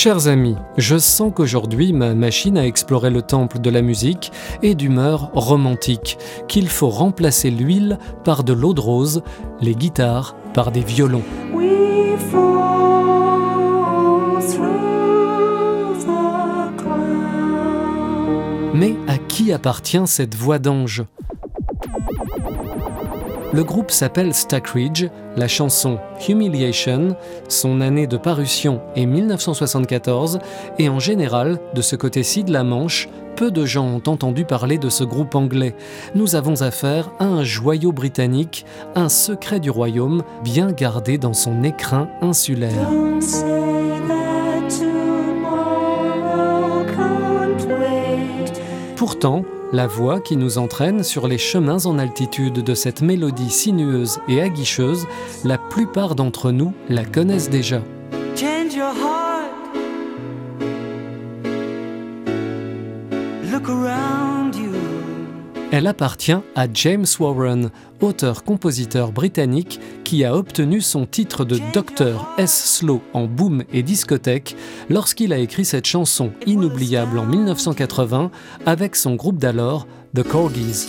Chers amis, je sens qu'aujourd'hui ma machine à explorer le temple de la musique est d'humeur romantique, qu'il faut remplacer l'huile par de l'eau de rose, les guitares par des violons. Mais à qui appartient cette voix d'ange? Le groupe s'appelle Stackridge, la chanson Humiliation, son année de parution est 1974 et en général, de ce côté-ci de la Manche, peu de gens ont entendu parler de ce groupe anglais. Nous avons affaire à un joyau britannique, un secret du royaume bien gardé dans son écrin insulaire. Pourtant, la voix qui nous entraîne sur les chemins en altitude de cette mélodie sinueuse et aguicheuse, la plupart d'entre nous la connaissent déjà. Elle appartient à James Warren, auteur-compositeur britannique qui a obtenu son titre de Dr S. Slow en boom et discothèque lorsqu'il a écrit cette chanson inoubliable en 1980 avec son groupe d'alors, The Corgis.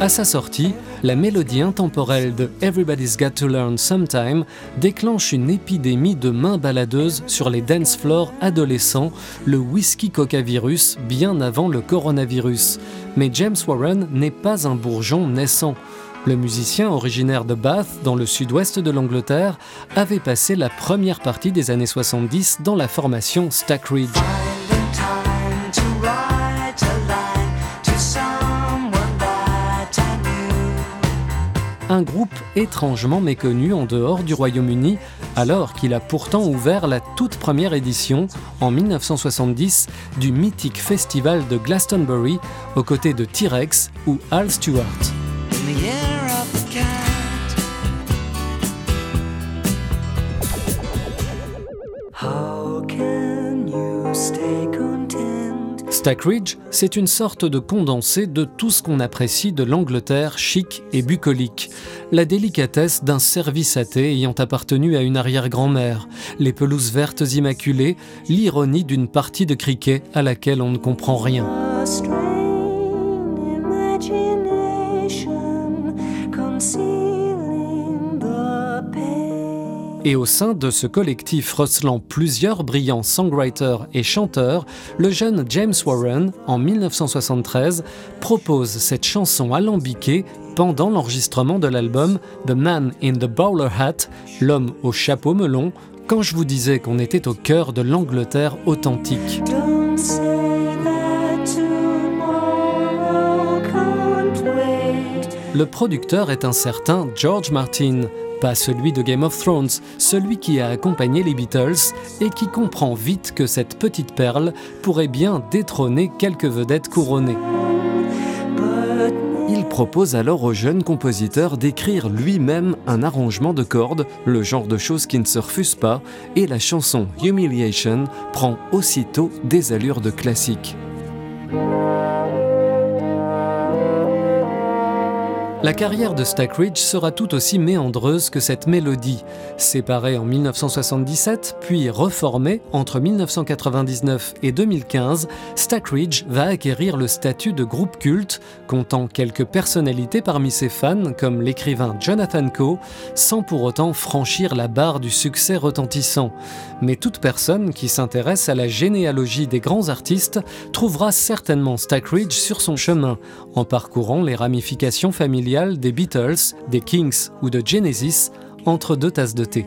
À sa sortie, la mélodie intemporelle de Everybody's Got to Learn Sometime déclenche une épidémie de mains baladeuses sur les dance floors adolescents, le whisky coca virus bien avant le coronavirus. Mais James Warren n'est pas un bourgeon naissant. Le musicien originaire de Bath, dans le sud-ouest de l'Angleterre, avait passé la première partie des années 70 dans la formation Stackridge. Un groupe étrangement méconnu en dehors du Royaume-Uni, alors qu'il a pourtant ouvert la toute première édition, en 1970, du mythique festival de Glastonbury, aux côtés de T-Rex ou Al Stewart. Stackridge, c'est une sorte de condensé de tout ce qu'on apprécie de l'Angleterre chic et bucolique. La délicatesse d'un service à thé ayant appartenu à une arrière-grand-mère, les pelouses vertes immaculées, l'ironie d'une partie de cricket à laquelle on ne comprend rien. Et au sein de ce collectif recelant plusieurs brillants songwriters et chanteurs, le jeune James Warren, en 1973, propose cette chanson alambiquée pendant l'enregistrement de l'album The Man in the Bowler Hat, l'homme au chapeau melon, quand je vous disais qu'on était au cœur de l'Angleterre authentique. Le producteur est un certain George Martin, pas celui de Game of Thrones, celui qui a accompagné les Beatles et qui comprend vite que cette petite perle pourrait bien détrôner quelques vedettes couronnées. Il propose alors au jeune compositeur d'écrire lui-même un arrangement de cordes, le genre de choses qui ne se refusent pas, et la chanson Humiliation prend aussitôt des allures de classique. La carrière de Stackridge sera tout aussi méandreuse que cette mélodie. Séparée en 1977, puis reformée entre 1999 et 2015, Stackridge va acquérir le statut de groupe culte, comptant quelques personnalités parmi ses fans, comme l'écrivain Jonathan Coe, sans pour autant franchir la barre du succès retentissant. Mais toute personne qui s'intéresse à la généalogie des grands artistes trouvera certainement Stackridge sur son chemin, en parcourant les ramifications familiales des Beatles, des Kings ou de Genesis entre deux tasses de thé.